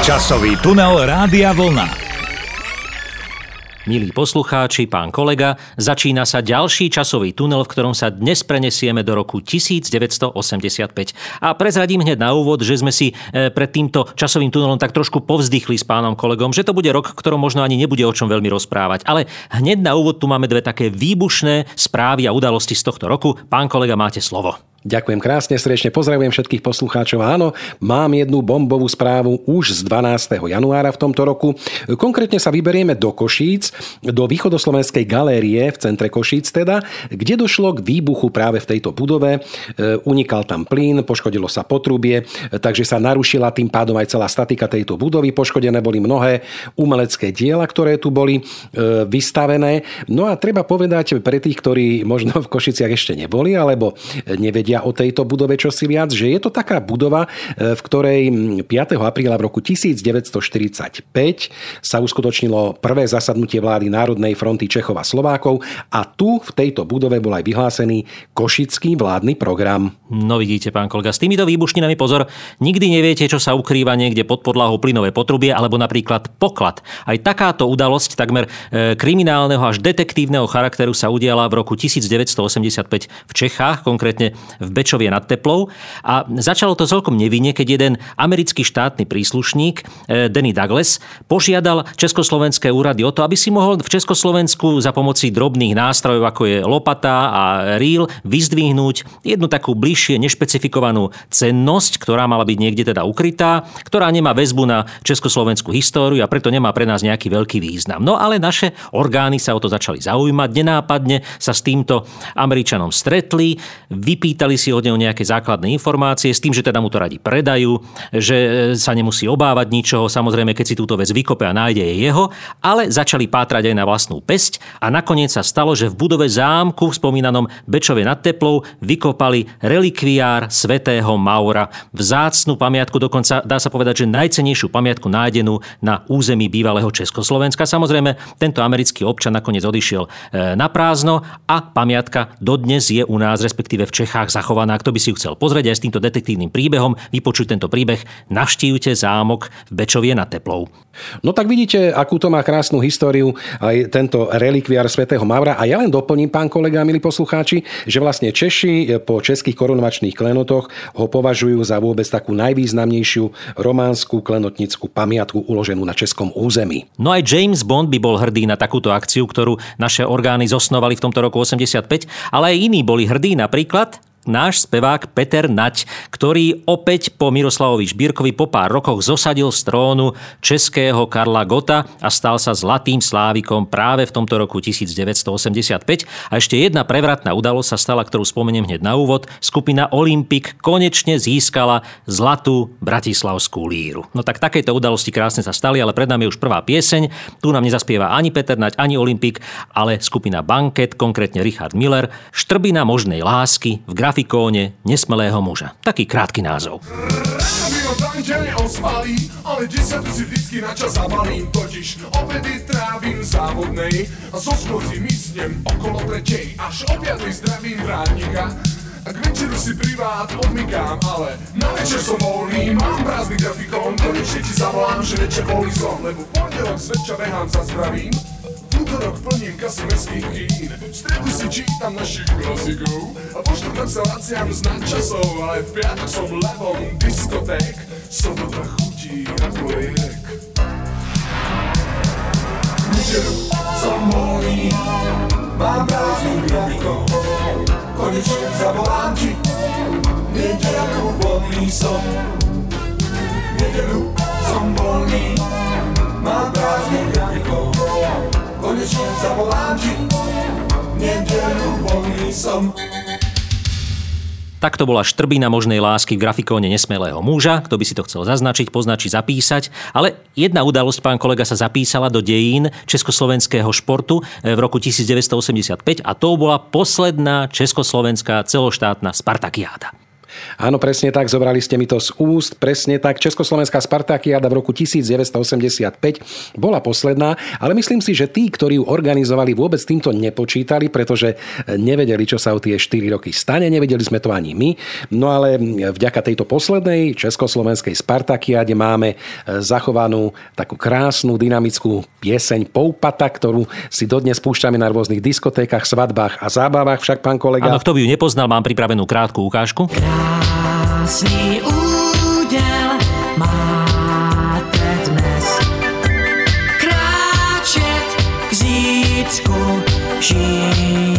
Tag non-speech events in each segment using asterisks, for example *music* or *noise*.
Časový tunel Rádia Vlna. Milí poslucháči, pán kolega, začína sa ďalší časový tunel, v ktorom sa dnes prenesieme do roku 1985. A prezradím hneď na úvod, že sme si e, pred týmto časovým tunelom tak trošku povzdychli s pánom kolegom, že to bude rok, ktorom možno ani nebude o čom veľmi rozprávať. Ale hneď na úvod tu máme dve také výbušné správy a udalosti z tohto roku. Pán kolega, máte slovo. Ďakujem krásne, srdečne pozdravujem všetkých poslucháčov. Áno, mám jednu bombovú správu už z 12. januára v tomto roku. Konkrétne sa vyberieme do Košíc, do východoslovenskej galérie v centre Košíc teda, kde došlo k výbuchu práve v tejto budove. E, unikal tam plyn, poškodilo sa potrubie, takže sa narušila tým pádom aj celá statika tejto budovy. Poškodené boli mnohé umelecké diela, ktoré tu boli e, vystavené. No a treba povedať pre tých, ktorí možno v Košiciach ešte neboli, alebo nevedia, vedia o tejto budove čosi viac, že je to taká budova, e, v ktorej 5. apríla v roku 1945 sa uskutočnilo prvé zasadnutie vlády Národnej fronty Čechov a Slovákov a tu v tejto budove bol aj vyhlásený košický vládny program. No vidíte, pán kolega, s týmito výbušninami pozor, nikdy neviete, čo sa ukrýva niekde pod podlahou plynové potrubie alebo napríklad poklad. Aj takáto udalosť takmer e, kriminálneho až detektívneho charakteru sa udiala v roku 1985 v Čechách, konkrétne v Bečovie nad Teplou. A začalo to celkom nevinne, keď jeden americký štátny príslušník, eh, Denny Douglas, požiadal československé úrady o to, aby si mohol v Československu za pomoci drobných nástrojov, ako je lopata a rýl, vyzdvihnúť jednu takú bližšie nešpecifikovanú cennosť, ktorá mala byť niekde teda ukrytá, ktorá nemá väzbu na československú históriu a preto nemá pre nás nejaký veľký význam. No ale naše orgány sa o to začali zaujímať, nenápadne sa s týmto Američanom stretli, vypýtali Získali si od neho nejaké základné informácie s tým, že teda mu to radi predajú, že e, sa nemusí obávať ničoho, samozrejme, keď si túto vec vykope a nájde je jeho, ale začali pátrať aj na vlastnú pesť a nakoniec sa stalo, že v budove zámku v spomínanom Bečove nad Teplou vykopali relikviár svätého Maura. Vzácnu pamiatku, dokonca dá sa povedať, že najcenejšiu pamiatku nájdenú na území bývalého Československa. Samozrejme, tento americký občan nakoniec odišiel e, na prázdno a pamiatka dodnes je u nás, respektíve v Čechách zachovaná. Kto by si ju chcel pozrieť aj s týmto detektívnym príbehom, vypočuť tento príbeh, navštívte zámok v Bečovie nad Teplou. No tak vidíte, akú to má krásnu históriu aj tento relikviár svätého Maura. A ja len doplním, pán kolega, milí poslucháči, že vlastne Češi po českých korunovačných klenotoch ho považujú za vôbec takú najvýznamnejšiu románsku klenotnickú pamiatku uloženú na českom území. No aj James Bond by bol hrdý na takúto akciu, ktorú naše orgány zosnovali v tomto roku 85, ale aj iní boli hrdí, napríklad náš spevák Peter Nať, ktorý opäť po Miroslavovi Šbírkovi po pár rokoch zosadil z trónu českého Karla Gota a stal sa zlatým slávikom práve v tomto roku 1985. A ešte jedna prevratná udalosť sa stala, ktorú spomeniem hneď na úvod. Skupina Olympik konečne získala zlatú bratislavskú líru. No tak takéto udalosti krásne sa stali, ale pred nami je už prvá pieseň. Tu nám nezaspieva ani Peter Nať, ani Olympik, ale skupina Banket, konkrétne Richard Miller, Štrbina možnej lásky v grafikóne Nesmelého muža. Taký krátky názov. osmalý, ale desiatu si vždycky a okolo tretej. Až o piatej zdravím k večeru si privát odmykám, ale na večer som voľný, mám prázdny grafikón Konečne ti zavolám, že večer voľný som, lebo v pondelok svedča behám za zdravím útorok plním kasy mestských kín V stredu si čítam našich klasikov A po štvrtok sa laciam z nadčasov Ale v piatok som levom diskoték. Sobota chutí ako riek Nedelu som voľný Mám prázdnu grafikou Konečne zavolám ti. Nedelu voľný som. Nedelu som voľný. Mám prázdnu grafikou konečne zavolám ti, nedelu voľný som. Takto bola štrbina možnej lásky v grafikóne nesmelého muža. Kto by si to chcel zaznačiť, poznačiť, zapísať. Ale jedna udalosť, pán kolega, sa zapísala do dejín československého športu v roku 1985 a to bola posledná československá celoštátna Spartakiáda. Áno, presne tak, zobrali ste mi to z úst, presne tak. Československá Spartakiada v roku 1985 bola posledná, ale myslím si, že tí, ktorí ju organizovali, vôbec týmto nepočítali, pretože nevedeli, čo sa o tie 4 roky stane, nevedeli sme to ani my. No ale vďaka tejto poslednej Československej Spartakiade máme zachovanú takú krásnu, dynamickú pieseň Poupata, ktorú si dodnes púšťame na rôznych diskotékach, svadbách a zábavách, však pán kolega. Áno, kto by ju nepoznal, mám pripravenú krátku ukážku. Krásný údel máte dnes. Kráčet k zítřku, žít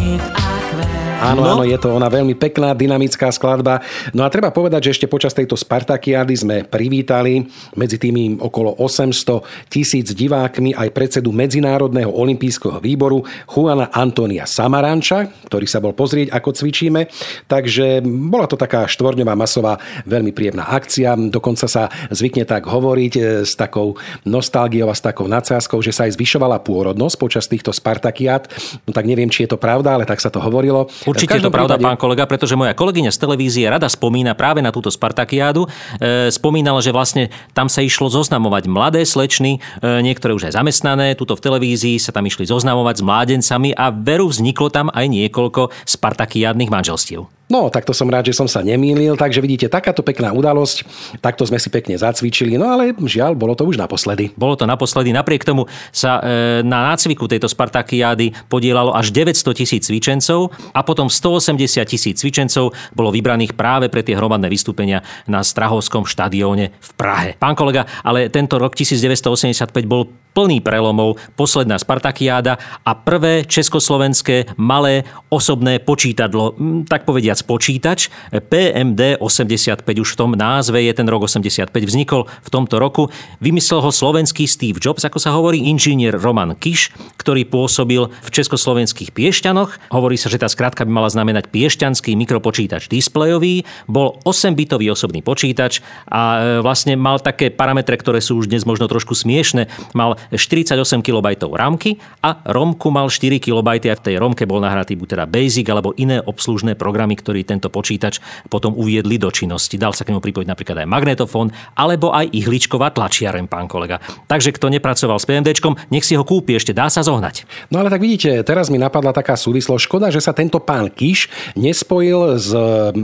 Áno, no. áno, je to ona veľmi pekná, dynamická skladba. No a treba povedať, že ešte počas tejto Spartakiady sme privítali medzi tými okolo 800 tisíc divákmi aj predsedu Medzinárodného olympijského výboru Juana Antonia Samaranča, ktorý sa bol pozrieť, ako cvičíme. Takže bola to taká štvorňová masová, veľmi príjemná akcia. Dokonca sa zvykne tak hovoriť e, s takou nostalgiou a s takou nadsázkou, že sa aj zvyšovala pôrodnosť počas týchto Spartakiad. No tak neviem, či je to pravda, ale tak sa to hovorilo. Určite je to pravda, prípade... pán kolega, pretože moja kolegyňa z televízie rada spomína práve na túto Spartakiádu. E, spomínala, že vlastne tam sa išlo zoznamovať mladé slečny, e, niektoré už aj zamestnané, tuto v televízii sa tam išli zoznamovať s mládencami a veru vzniklo tam aj niekoľko Spartakiádnych manželstiev. No, takto som rád, že som sa nemýlil, takže vidíte, takáto pekná udalosť, takto sme si pekne zacvičili, no ale žiaľ, bolo to už naposledy. Bolo to naposledy, napriek tomu sa e, na nácviku tejto Spartakiády podielalo až 900 tisíc cvičencov a potom 180 tisíc cvičencov bolo vybraných práve pre tie hromadné vystúpenia na Strahovskom štadióne v Prahe. Pán kolega, ale tento rok 1985 bol plný prelomov, posledná Spartakiáda a prvé československé malé osobné počítadlo, tak povediac počítač, PMD 85, už v tom názve je ten rok 85, vznikol v tomto roku. Vymyslel ho slovenský Steve Jobs, ako sa hovorí, inžinier Roman Kiš, ktorý pôsobil v československých Piešťanoch. Hovorí sa, že tá skratka by mala znamenať piešťanský mikropočítač displejový. Bol 8-bitový osobný počítač a e, vlastne mal také parametre, ktoré sú už dnes možno trošku smiešne. Mal 48 KB rámky a romku mal 4 KB a v tej romke bol nahratý buď teda Basic alebo iné obslužné programy, ktorý tento počítač potom uviedli do činnosti. Dal sa k nemu pripojiť napríklad aj magnetofón alebo aj ihličková tlačiareň, pán kolega. Takže kto nepracoval s PMDčkom, nech si ho kúpi, ešte dá sa zohnať. No ale tak vidíte, teraz mi napadla taká súvislosť. Škoda, že sa tento pán Kiš nespojil s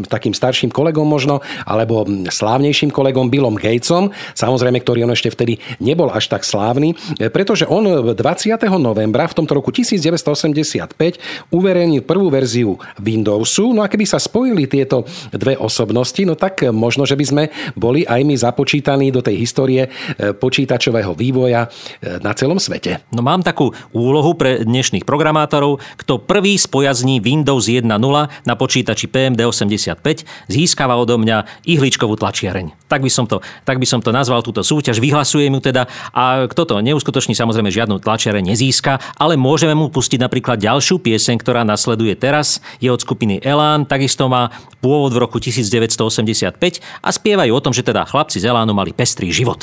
takým starším kolegom možno, alebo slávnejším kolegom Billom Gatesom, samozrejme, ktorý on ešte vtedy nebol až tak slávny, pretože on 20. novembra v tomto roku 1985 uverejnil prvú verziu Windowsu. No a keby sa spojili tieto dve osobnosti, no tak možno, že by sme boli aj my započítaní do tej histórie e, počítačového vývoja e, na celom svete. No mám takú úlohu pre dnešných programátorov. Kto prvý spojazní Windows 1.0 na počítači PMD85, získava odo mňa ihličkovú tlačiareň. Tak by som to, tak by som to nazval túto súťaž. Vyhlasujem ju teda a kto to neuskutoční, samozrejme žiadnu tlačiare nezíska, ale môžeme mu pustiť napríklad ďalšiu pieseň, ktorá nasleduje teraz. Je od skupiny Elán, takisto má pôvod v roku 1985 a spievajú o tom, že teda chlapci z Elánu mali pestrý život.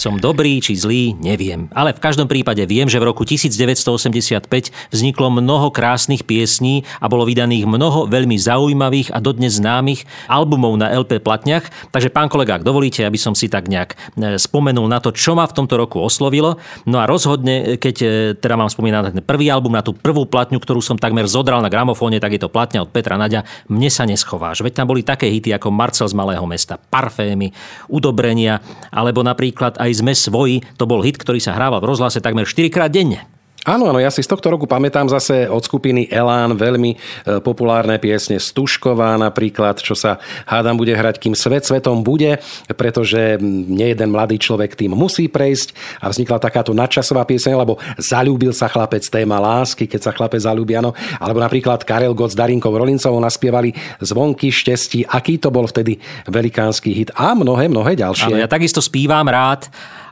Som dobrý či zlý, neviem. Ale v každom prípade viem, že v roku 1985 vzniklo mnoho krásnych piesní a bolo vydaných mnoho veľmi zaujímavých a dodnes známych albumov na LP platniach. Takže pán kolega, ak dovolíte, aby som si tak nejak e, spomenul na to, čo ma v tomto roku oslovilo. No a rozhodne, keď e, teda mám spomínať na ten prvý album, na tú prvú platňu, ktorú som takmer zodral na gramofóne, tak je to platňa od Petra Naďa. Mne sa neschováš. Veď tam boli také hity ako Marcel z Malého mesta, Parfémy, Udobrenia, alebo napríklad aj Sme svoji. To bol hit, ktorý sa hrával v rozhlase takmer 4 krát denne. Áno, áno, ja si z tohto roku pamätám zase od skupiny Elán veľmi e, populárne piesne Stušková napríklad, čo sa hádam bude hrať, kým svet svetom bude, pretože nejeden mladý človek tým musí prejsť a vznikla takáto nadčasová pieseň, lebo zalúbil sa chlapec téma lásky, keď sa chlapec zalúbi, áno. Alebo napríklad Karel Gott s Darinkou Rolincovou naspievali Zvonky štestí, aký to bol vtedy velikánsky hit a mnohé, mnohé ďalšie. Áno, ja takisto spívam rád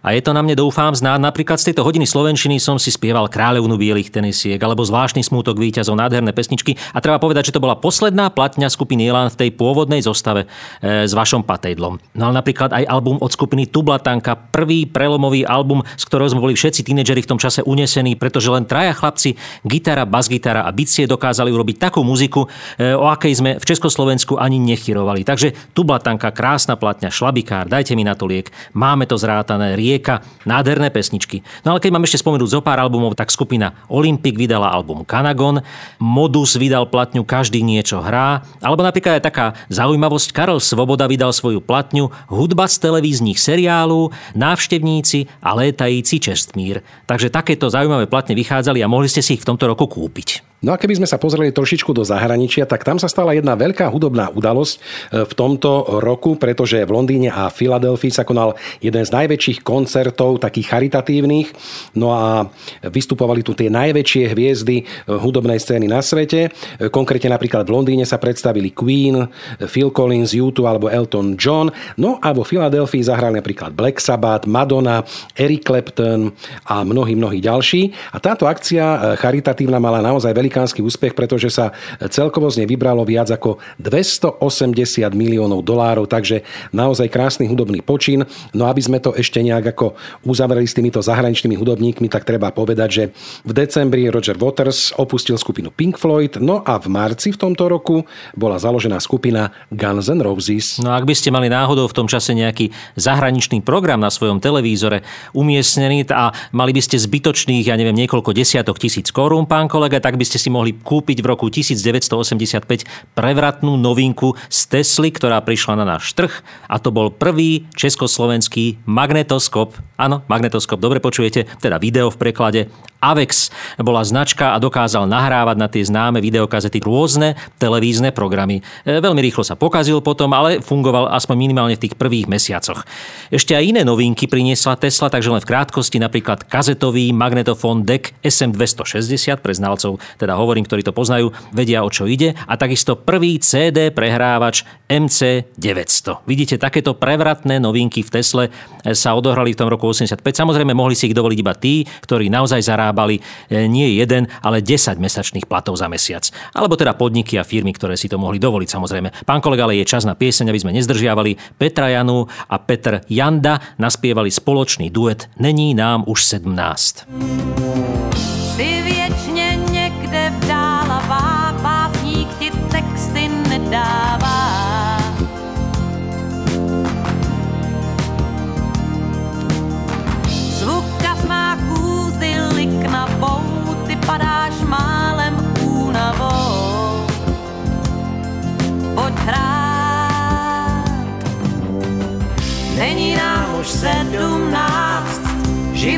a je to na mne, doufám, znáť. Napríklad z tejto hodiny Slovenčiny som si spieval Kráľovnu bielých tenisiek alebo zvláštny smútok víťazov, nádherné pesničky. A treba povedať, že to bola posledná platňa skupiny Elan v tej pôvodnej zostave e, s vašom patejdlom. No ale napríklad aj album od skupiny Tublatanka, prvý prelomový album, z ktorého sme boli všetci tínedžeri v tom čase unesení, pretože len traja chlapci, gitara, basgitara a bicie dokázali urobiť takú muziku, e, o akej sme v Československu ani nechyrovali. Takže Tublatanka, krásna platňa, šlabikár, dajte mi na to liek, máme to zrátané, rieka, nádherné pesničky. No ale keď mám ešte spomenúť zo pár albumov, tak skupina Olympic vydala album Kanagon, Modus vydal platňu Každý niečo hrá, alebo napríklad aj taká zaujímavosť, Karol Svoboda vydal svoju platňu Hudba z televíznych seriálu, Návštevníci a létajíci Čestmír. Takže takéto zaujímavé platne vychádzali a mohli ste si ich v tomto roku kúpiť. No a keby sme sa pozreli trošičku do zahraničia, tak tam sa stala jedna veľká hudobná udalosť e, v tomto roku, pretože v Londýne a Filadelfii sa konal jeden z najväčších koncertov, takých charitatívnych. No a vystupovali tu tie najväčšie hviezdy e, hudobnej scény na svete. E, konkrétne napríklad v Londýne sa predstavili Queen, Phil Collins, U2 alebo Elton John. No a vo Filadelfii zahrali napríklad Black Sabbath, Madonna, Eric Clapton a mnohí, mnohí ďalší. A táto akcia charitatívna mala naozaj veľmi velikánsky úspech, pretože sa celkovo z nej vybralo viac ako 280 miliónov dolárov, takže naozaj krásny hudobný počin. No aby sme to ešte nejak ako uzavreli s týmito zahraničnými hudobníkmi, tak treba povedať, že v decembri Roger Waters opustil skupinu Pink Floyd, no a v marci v tomto roku bola založená skupina Guns N' Roses. No ak by ste mali náhodou v tom čase nejaký zahraničný program na svojom televízore umiestnený a mali by ste zbytočných, ja neviem, niekoľko desiatok tisíc korún, pán kolega, tak by ste ste si mohli kúpiť v roku 1985 prevratnú novinku z Tesly, ktorá prišla na náš trh. A to bol prvý československý magnetoskop. Áno, magnetoskop, dobre počujete, teda video v preklade Avex bola značka a dokázal nahrávať na tie známe videokazety rôzne televízne programy. E, veľmi rýchlo sa pokazil potom, ale fungoval aspoň minimálne v tých prvých mesiacoch. Ešte aj iné novinky priniesla Tesla, takže len v krátkosti napríklad kazetový magnetofón DEC SM260 pre znalcov, teda hovorím, ktorí to poznajú, vedia o čo ide a takisto prvý CD prehrávač MC900. Vidíte, takéto prevratné novinky v Tesle sa odohrali v tom roku 85. Samozrejme, mohli si ich dovoliť iba tí, ktorí naozaj zarábali zarábali e, nie jeden, ale 10 mesačných platov za mesiac. Alebo teda podniky a firmy, ktoré si to mohli dovoliť samozrejme. Pán kolega, ale je čas na pieseň, aby sme nezdržiavali. Petra Janu a Petr Janda naspievali spoločný duet Není nám už 17.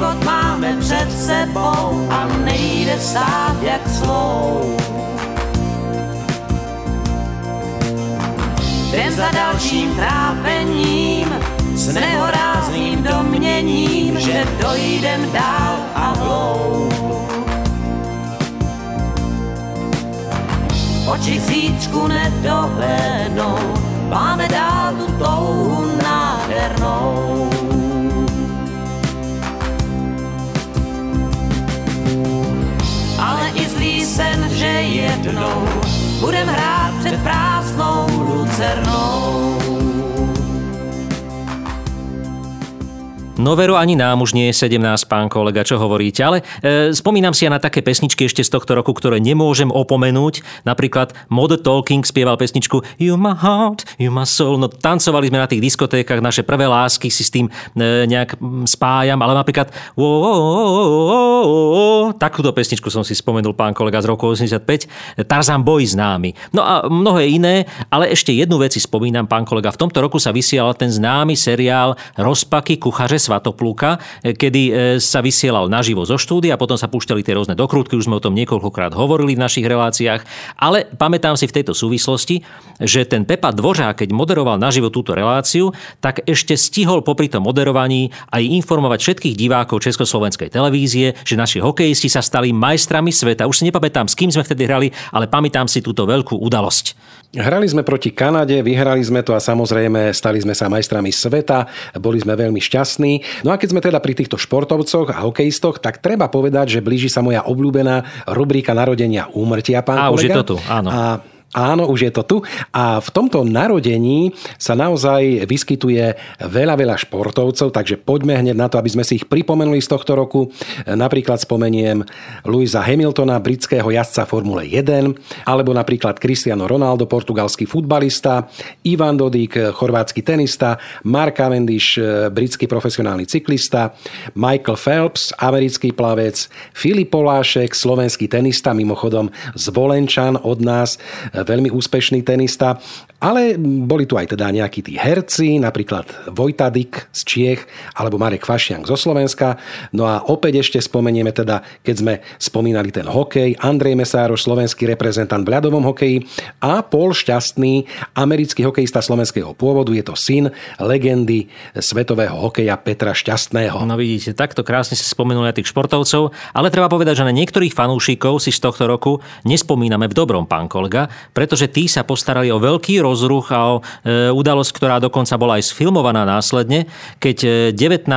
život máme před sebou a nejde stát jak slou. Den za dalším trápením, s nehorázným domněním, že dojdem dál a hloub. oči zítřku nedohlednou, máme dál tu touhu nádhernou. Že jednou budem hrát před prázdnou lucernou. No veru, ani nám už nie je 17, pán kolega, čo hovoríte. Ale e, spomínam si aj na také pesničky ešte z tohto roku, ktoré nemôžem opomenúť. Napríklad Mod Talking spieval pesničku You my heart, you my soul. No tancovali sme na tých diskotékach, naše prvé lásky si s tým e, nejak spájam. Ale napríklad takúto pesničku som si spomenul, pán kolega, z roku 85. Tarzan Boy známy. No a mnohé iné, ale ešte jednu vec si spomínam, pán kolega. V tomto roku sa vysielal ten známy seriál Rozpaky kuchaře Svatoplúka, kedy e, sa vysielal naživo zo štúdia, potom sa púšťali tie rôzne dokrutky, už sme o tom niekoľkokrát hovorili v našich reláciách, ale pamätám si v tejto súvislosti, že ten Pepa Dvořák, keď moderoval naživo túto reláciu, tak ešte stihol popri tom moderovaní aj informovať všetkých divákov Československej televízie, že naši hokejisti sa stali majstrami sveta. Už si nepamätám, s kým sme vtedy hrali, ale pamätám si túto veľkú udalosť. Hrali sme proti Kanade, vyhrali sme to a samozrejme stali sme sa majstrami sveta, boli sme veľmi šťastní. No a keď sme teda pri týchto športovcoch a hokejistoch, tak treba povedať, že blíži sa moja obľúbená rubrika narodenia úmrtia, pán A kolega. už je to tu, áno. A Áno, už je to tu. A v tomto narodení sa naozaj vyskytuje veľa, veľa športovcov, takže poďme hneď na to, aby sme si ich pripomenuli z tohto roku. Napríklad spomeniem Louisa Hamiltona, britského jazdca Formule 1, alebo napríklad Cristiano Ronaldo, portugalský futbalista, Ivan Dodik, chorvátsky tenista, Mark Cavendish, britský profesionálny cyklista, Michael Phelps, americký plavec, Filip Polášek, slovenský tenista, mimochodom z Volenčan od nás, veľmi úspešný tenista, ale boli tu aj teda nejakí tí herci, napríklad Vojta Dik z Čiech alebo Marek Fašiank zo Slovenska. No a opäť ešte spomenieme teda, keď sme spomínali ten hokej, Andrej Mesároš, slovenský reprezentant v ľadovom hokeji a Paul Šťastný, americký hokejista slovenského pôvodu, je to syn legendy svetového hokeja Petra Šťastného. No vidíte, takto krásne si spomenuli na tých športovcov, ale treba povedať, že na niektorých fanúšikov si z tohto roku nespomíname v dobrom, pán kolega, pretože tí sa postarali o veľký rozruch a o e, udalosť, ktorá dokonca bola aj sfilmovaná následne, keď 19.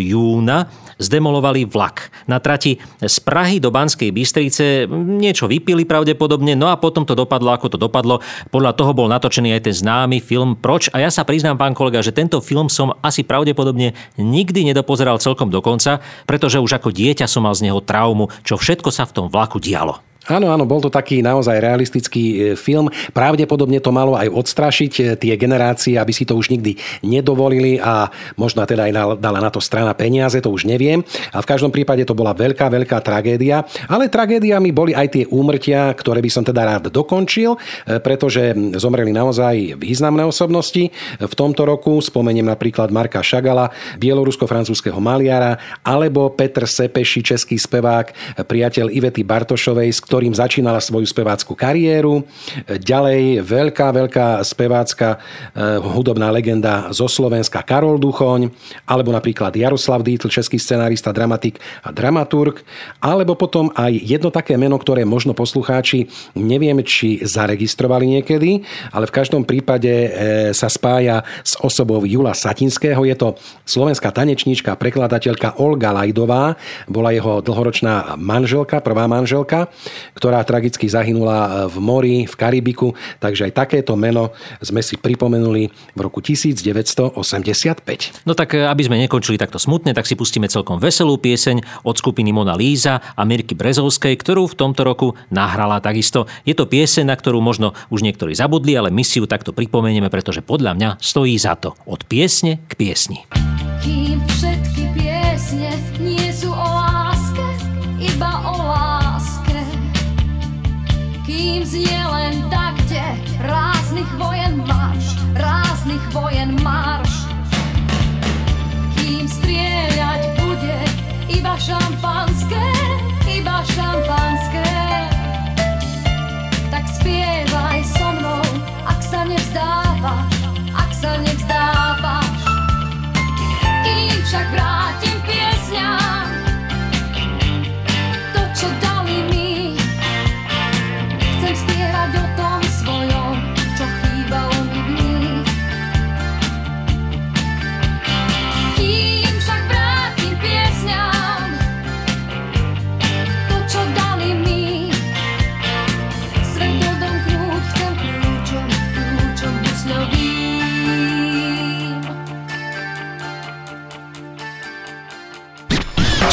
júna zdemolovali vlak. Na trati z Prahy do Banskej Bystrice niečo vypili pravdepodobne, no a potom to dopadlo, ako to dopadlo. Podľa toho bol natočený aj ten známy film Proč? A ja sa priznám, pán kolega, že tento film som asi pravdepodobne nikdy nedopozeral celkom do konca, pretože už ako dieťa som mal z neho traumu, čo všetko sa v tom vlaku dialo. Áno, áno, bol to taký naozaj realistický e, film. Pravdepodobne to malo aj odstrašiť e, tie generácie, aby si to už nikdy nedovolili a možno teda aj dala na to strana peniaze, to už neviem. A v každom prípade to bola veľká, veľká tragédia. Ale tragédiami boli aj tie úmrtia, ktoré by som teda rád dokončil, e, pretože zomreli naozaj významné osobnosti. V tomto roku spomeniem napríklad Marka Šagala, bielorusko-francúzského maliara, alebo Petr Sepeši, český spevák, priateľ Ivety Bartošovej, ktorým začínala svoju spevácku kariéru. Ďalej veľká, veľká spevácka eh, hudobná legenda zo Slovenska Karol Duchoň, alebo napríklad Jaroslav Dítl, český scenárista, dramatik a dramaturg, alebo potom aj jedno také meno, ktoré možno poslucháči neviem, či zaregistrovali niekedy, ale v každom prípade eh, sa spája s osobou Jula Satinského. Je to slovenská tanečníčka, prekladateľka Olga Lajdová, bola jeho dlhoročná manželka, prvá manželka ktorá tragicky zahynula v mori, v Karibiku. Takže aj takéto meno sme si pripomenuli v roku 1985. No tak e, aby sme nekončili takto smutne, tak si pustíme celkom veselú pieseň od skupiny Mona Líza a Mirky Brezovskej, ktorú v tomto roku nahrala takisto. Je to pieseň, na ktorú možno už niektorí zabudli, ale my si ju takto pripomenieme, pretože podľa mňa stojí za to. Od piesne k piesni. Kým ak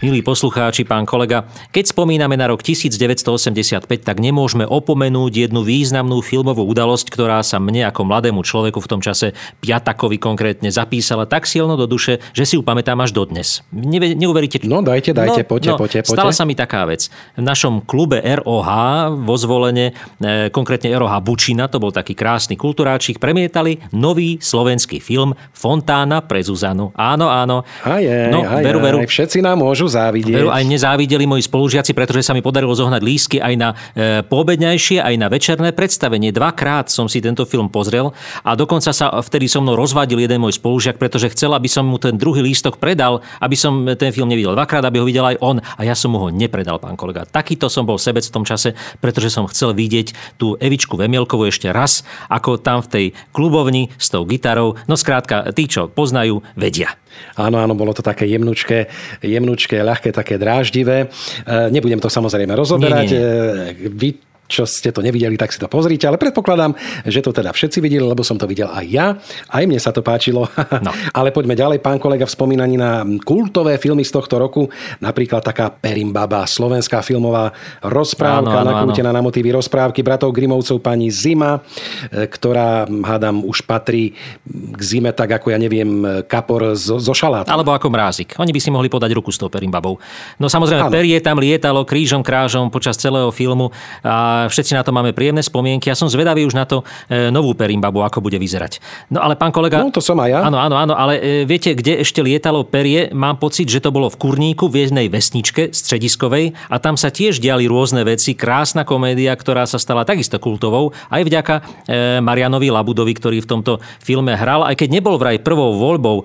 Milí poslucháči, pán kolega, keď spomíname na rok 1985, tak nemôžeme opomenúť jednu významnú filmovú udalosť, ktorá sa mne ako mladému človeku v tom čase Piatakovi konkrétne zapísala tak silno do duše, že si ju pamätám až dodnes. Ne, neuveríte? No dajte, dajte, no, poďte, no, poďte, poďte. Stala sa mi taká vec. V našom klube ROH vo zvolenie, e, konkrétne ROH Bučina, to bol taký krásny kulturáčik, premietali nový slovenský film Fontána pre Zuzanu. Áno, áno. Aj, aj, no, aj, veru, veru. Aj, všetci nám môžu závidieť. Veru, aj mne závideli moji spolužiaci, pretože sa mi podarilo zohnať lístky aj na e, poobedňajšie, aj na večerné predstavenie. Dvakrát som si tento film pozrel a dokonca sa vtedy so mnou rozvadil jeden môj spolužiak, pretože chcel, aby som mu ten druhý lístok predal, aby som ten film nevidel dvakrát, aby ho videl aj on a ja som mu ho nepredal, pán kolega. Takýto som bol sebec v tom čase, pretože som chcel vidieť tú Evičku Vemielkovú ešte raz, ako tam v tej klubovni s tou gitarou. No skrátka, tí, čo poznajú, vedia. Áno, áno, bolo to také jemnučké, jemnučké, ľahké, také dráždivé. E, nebudem to samozrejme rozoberať. Nie, nie. E, vy čo ste to nevideli, tak si to pozrite, ale predpokladám, že to teda všetci videli, lebo som to videl aj ja. Aj mne sa to páčilo. *laughs* No. ale poďme ďalej, pán kolega, v spomínaní na kultové filmy z tohto roku, napríklad taká Perimbaba, slovenská filmová rozprávka, áno, áno, nakrútená áno. na motívy rozprávky bratov Grimovcov pani Zima, e, ktorá, hádam, už patrí k zime tak ako, ja neviem, kapor zo, zo šalát. Alebo ako mrázik. Oni by si mohli podať ruku s tou Perimbabou. No samozrejme, áno. Perie tam lietalo krížom krážom počas celého filmu a všetci na to máme príjemné spomienky. Ja som zvedavý už na to e, novú Perimbabu, ako bude vyzerať. No ale pán kolega... No to som aj ja. Áno, áno, áno, ale e, viete, kde ešte lietalo perie? Mám pocit, že to bolo v Kurníku, v jednej vesničke strediskovej a tam sa tiež diali rôzne veci. Krásna komédia, ktorá sa stala takisto kultovou, aj vďaka e, Marianovi Labudovi, ktorý v tomto filme hral, aj keď nebol vraj prvou voľbou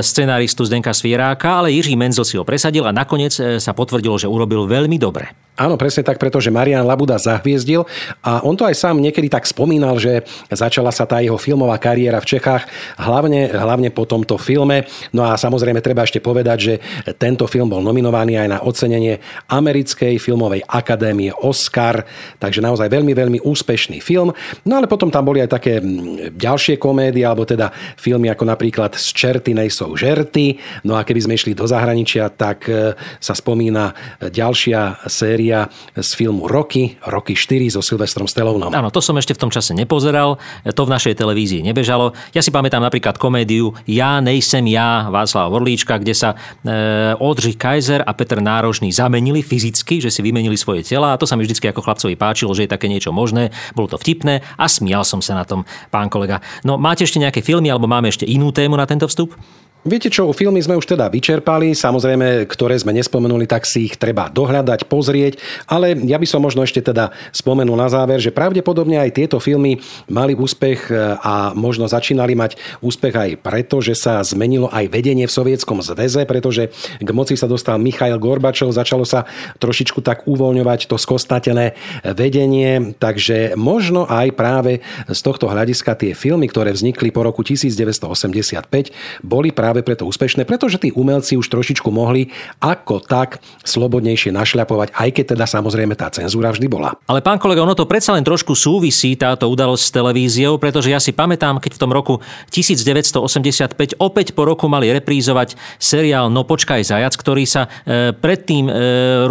scenáristu Zdenka Svieráka, ale Jiří Menzel si ho presadil a nakoniec sa potvrdilo, že urobil veľmi dobre. Áno, presne tak, pretože Marian Labuda zahviezdil a on to aj sám niekedy tak spomínal, že začala sa tá jeho filmová kariéra v Čechách hlavne, hlavne po tomto filme. No a samozrejme treba ešte povedať, že tento film bol nominovaný aj na ocenenie Americkej filmovej akadémie Oscar, takže naozaj veľmi, veľmi úspešný film. No ale potom tam boli aj také ďalšie komédie, alebo teda filmy ako napríklad Z čerty nejsou žerty. No a keby sme išli do zahraničia, tak e, sa spomína ďalšia séria séria z filmu Rocky, Rocky 4 so Silvestrom Stalloneom. Áno, to som ešte v tom čase nepozeral, to v našej televízii nebežalo. Ja si pamätám napríklad komédiu Ja nejsem ja Václava Vorlíčka, kde sa e, Oldřich Kaiser a Peter Nárožný zamenili fyzicky, že si vymenili svoje tela a to sa mi vždy ako chlapcovi páčilo, že je také niečo možné. Bolo to vtipné a smial som sa na tom, pán kolega. No máte ešte nejaké filmy alebo máme ešte inú tému na tento vstup? Viete čo, filmy sme už teda vyčerpali, samozrejme, ktoré sme nespomenuli, tak si ich treba dohľadať, pozrieť, ale ja by som možno ešte teda spomenul na záver, že pravdepodobne aj tieto filmy mali úspech e, a možno začínali mať úspech aj preto, že sa zmenilo aj vedenie v Sovietskom zväze, pretože k moci sa dostal Michail Gorbačov, začalo sa trošičku tak uvoľňovať to skostatené vedenie, takže možno aj práve z tohto hľadiska tie filmy, ktoré vznikli po roku 1985, boli práve práve preto úspešné, pretože tí umelci už trošičku mohli ako tak slobodnejšie našľapovať, aj keď teda samozrejme tá cenzúra vždy bola. Ale pán kolega, ono to predsa len trošku súvisí táto udalosť s televíziou, pretože ja si pamätám, keď v tom roku 1985 opäť po roku mali reprízovať seriál No počkaj zajac, ktorý sa e, predtým e,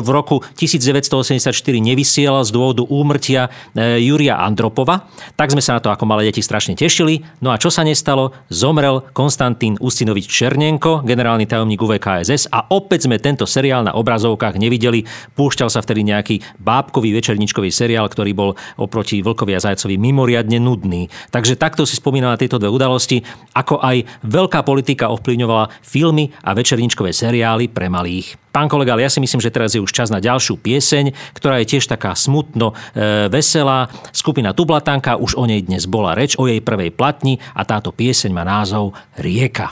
v roku 1984 nevysielal z dôvodu úmrtia e, Júria Andropova. Tak sme sa na to ako malé deti strašne tešili. No a čo sa nestalo? Zomrel Konstantín Ustinovič Černenko, generálny tajomník UVKSS a opäť sme tento seriál na obrazovkách nevideli. Púšťal sa vtedy nejaký bábkový večerničkový seriál, ktorý bol oproti Vlkovi a Zajcovi mimoriadne nudný. Takže takto si spomínala tieto dve udalosti, ako aj veľká politika ovplyvňovala filmy a večerničkové seriály pre malých. Pán kolega, ale ja si myslím, že teraz je už čas na ďalšiu pieseň, ktorá je tiež taká smutno e, veselá. Skupina Tublatanka, už o nej dnes bola reč, o jej prvej platni a táto pieseň má názov Rieka.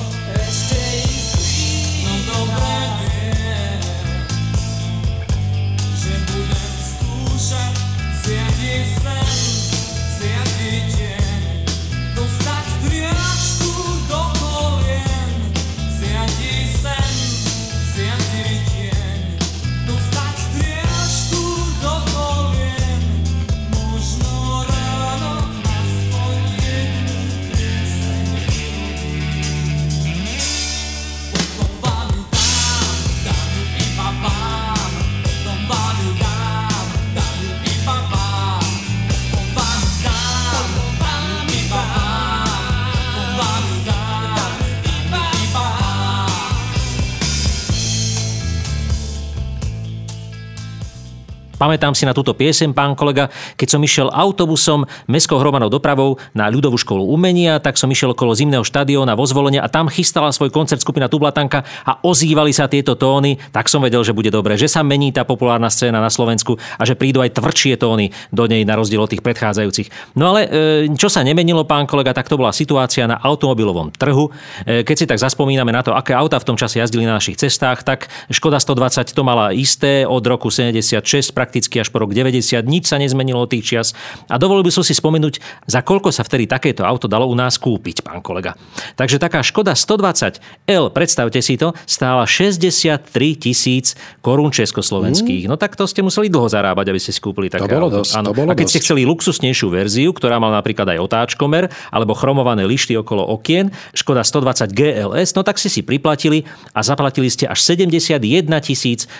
Pamätám si na túto piesem, pán kolega, keď som išiel autobusom mestskou hromadnou dopravou na ľudovú školu umenia, tak som išiel okolo zimného štadióna vo zvolenie a tam chystala svoj koncert skupina Tublatanka a ozývali sa tieto tóny, tak som vedel, že bude dobre, že sa mení tá populárna scéna na Slovensku a že prídu aj tvrdšie tóny do nej na rozdiel od tých predchádzajúcich. No ale e, čo sa nemenilo, pán kolega, tak to bola situácia na automobilovom trhu. E, keď si tak zaspomíname na to, aké auta v tom čase jazdili na našich cestách, tak Škoda 120 to mala isté od roku 76 prakticky až po rok 90. Nič sa nezmenilo od tých čias. A dovolil by som si spomenúť, za koľko sa vtedy takéto auto dalo u nás kúpiť, pán kolega. Takže taká Škoda 120 L, predstavte si to, stála 63 tisíc korún československých. Mm. No tak to ste museli dlho zarábať, aby ste si kúpili také to bolo auto. Dosť, to bolo A keď dosť. ste chceli luxusnejšiu verziu, ktorá mala napríklad aj otáčkomer alebo chromované lišty okolo okien, Škoda 120 GLS, no tak ste si priplatili a zaplatili ste až 71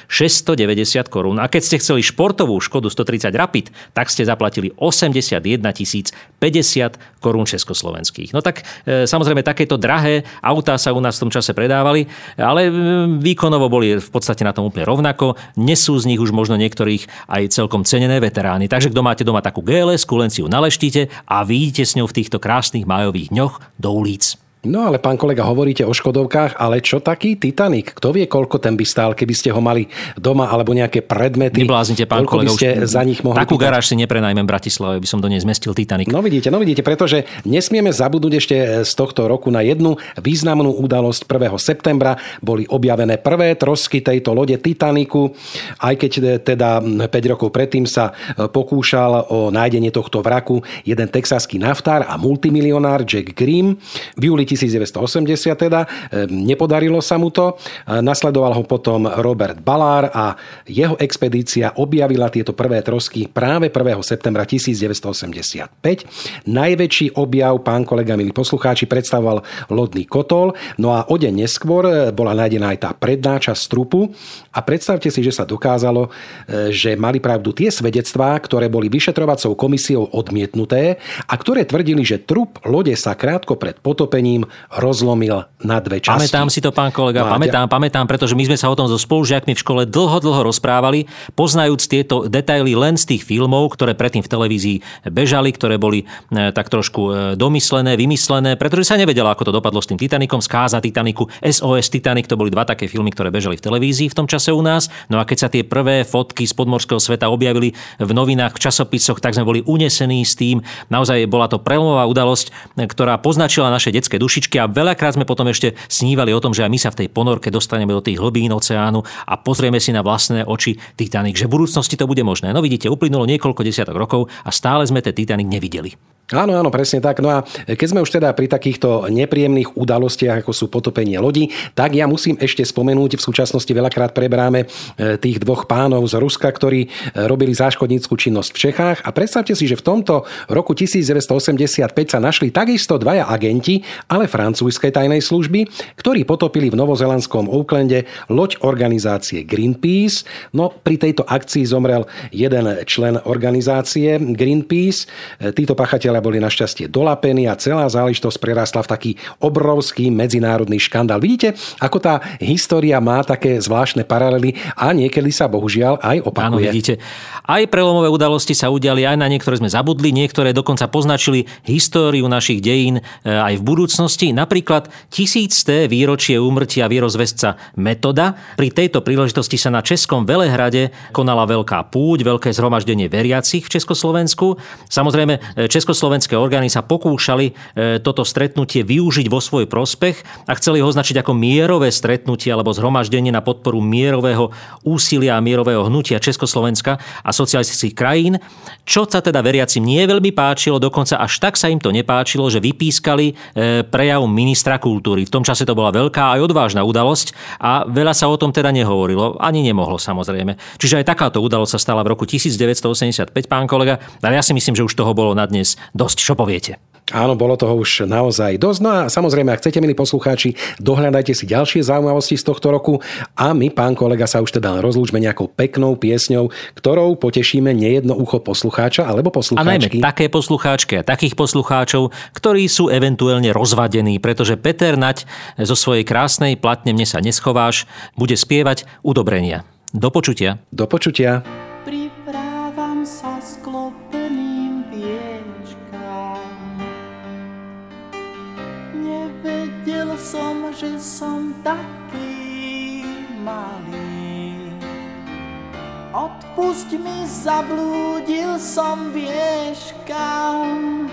690 korún. A keď ste chceli športovú Škodu 130 Rapid, tak ste zaplatili 81 050 korún československých. No tak e, samozrejme takéto drahé autá sa u nás v tom čase predávali, ale výkonovo boli v podstate na tom úplne rovnako. Nesú z nich už možno niektorých aj celkom cenené veterány. Takže kto máte doma takú GLS, len si ju naleštíte a vidíte s ňou v týchto krásnych majových dňoch do ulic. No ale pán kolega, hovoríte o Škodovkách, ale čo taký Titanic? Kto vie, koľko ten by stál, keby ste ho mali doma alebo nejaké predmety? Nebláznite, pán koľko kolega. by ste za nich mohli Takú garáž si neprenajmem v Bratislave, by som do nej zmestil Titanic. No vidíte, no vidíte, pretože nesmieme zabudnúť ešte z tohto roku na jednu významnú udalosť 1. septembra. Boli objavené prvé trosky tejto lode Titaniku, aj keď e, teda 5 rokov predtým sa e, pokúšal o nájdenie tohto vraku jeden texaský naftár a multimilionár Jack Grimm. V júli 1980 teda e, nepodarilo sa mu to. Nasledoval ho potom Robert Ballard a jeho expedícia objavila tieto prvé trosky práve 1. septembra 1985. Najväčší objav, pán kolega, milí poslucháči, predstavoval lodný kotol. No a o deň neskôr e, bola nájdená aj tá predná časť trupu. A predstavte si, že sa dokázalo, e, že mali pravdu tie svedectvá, ktoré boli vyšetrovacou komisiou odmietnuté a ktoré tvrdili, že trup lode sa krátko pred potopením rozlomil na dve časti. Pamätám si to, pán kolega, Máte- pamätám, pamätám, pretože my sme sa o tom so spolužiakmi v škole dlho, dlho rozprávali, poznajúc tieto detaily len z tých filmov, ktoré predtým v televízii bežali, ktoré boli e, tak trošku e, domyslené, vymyslené, pretože sa nevedelo, ako to dopadlo s tým Titanikom, skáza Titaniku, SOS Titanic, to boli dva také filmy, ktoré bežali v televízii v tom čase u nás. No a keď sa tie prvé fotky z podmorského sveta objavili v novinách, v časopisoch, tak sme boli unesení s tým. Naozaj bola to prelomová udalosť, e, ktorá poznačila naše detské dušičky a veľakrát sme potom ešte snívali o tom, že aj my sa v tej ponorke dostaneme do tých hlbín oceánu a pozrieme si na vlastné oči Titanic, že v budúcnosti to bude možné. No vidíte, uplynulo niekoľko desiatok rokov a stále sme ten Titanic nevideli. Áno, áno, presne tak. No a keď sme už teda pri takýchto nepríjemných udalostiach, ako sú potopenie lodi, tak ja musím ešte spomenúť, v súčasnosti veľakrát preberáme e, tých dvoch pánov z Ruska, ktorí e, robili záškodníckú činnosť v Čechách. A predstavte si, že v tomto roku 1985 sa našli takisto dvaja agenti, ale francúzskej tajnej služby, ktorí potopili v novozelandskom Oaklande loď organizácie Greenpeace. No pri tejto akcii zomrel jeden člen organizácie Greenpeace. E, Títo pachatelia boli našťastie dolapení a celá záležitosť prerastla v taký obrovský medzinárodný škandál. Vidíte, ako tá história má také zvláštne paralely a niekedy sa bohužiaľ aj Áno, opakuje. vidíte. Aj prelomové udalosti sa udiali, aj na niektoré sme zabudli, niektoré dokonca poznačili históriu našich dejín e, aj v budúcnosti. Napríklad tisícté výročie úmrtia vierozvesca Metoda. Pri tejto príležitosti sa na Českom Velehrade konala veľká púť, veľké zhromaždenie veriacich v Československu. Samozrejme, e, československé orgány sa pokúšali e, toto stretnutie využiť vo svoj prospech a chceli ho označiť ako mierové stretnutie alebo zhromaždenie na podporu mierového úsilia a mierového hnutia Československa a socialistických krajín, čo sa teda veriacim nie veľmi páčilo, dokonca až tak sa im to nepáčilo, že vypískali e, prejav ministra kultúry. V tom čase to bola veľká aj odvážna udalosť a veľa sa o tom teda nehovorilo, ani nemohlo samozrejme. Čiže aj takáto udalosť sa stala v roku 1985, pán kolega, ale ja si myslím, že už toho bolo na dnes dosť. Čo poviete? Áno, bolo toho už naozaj dosť. No a samozrejme, ak chcete, milí poslucháči, dohľadajte si ďalšie zaujímavosti z tohto roku a my, pán kolega, sa už teda rozlúčme nejakou peknou piesňou, ktorou potešíme nejedno ucho poslucháča alebo A najmä poslucháčky. také poslucháčky a takých poslucháčov, ktorí sú eventuálne rozvadení, pretože Peter Nať zo svojej krásnej platne Mne sa neschováš bude spievať udobrenia. Do počutia. Do počutia. Odpusť mi, zablúdil som, vieš kam.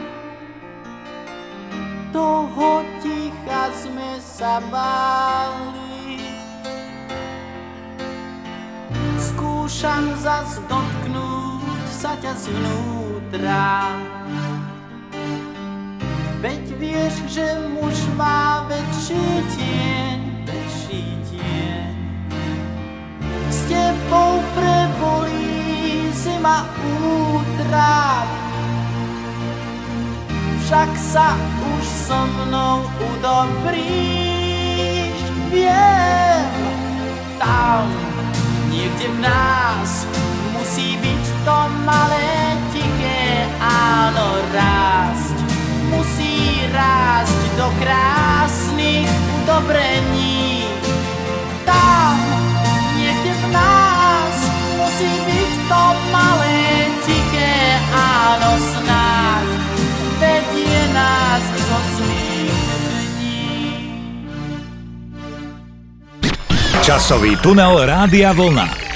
Toho ticha sme sa báli. Skúšam zas dotknúť sa ťa zvnútra. Veď vieš, že muž má väčší tieň, väčší tieň. S tebou prebolí si ma útrap, však sa už so mnou udobríš. Viem, tam, niekde v nás, musí byť to malé, tiché áno rásť. Musí rásť do krásnych udobrení. Tam, niekde v nás, musí byť to malé, tiché áno snáď. Vedie nás zo dní. Časový tunel Rádia Vlna.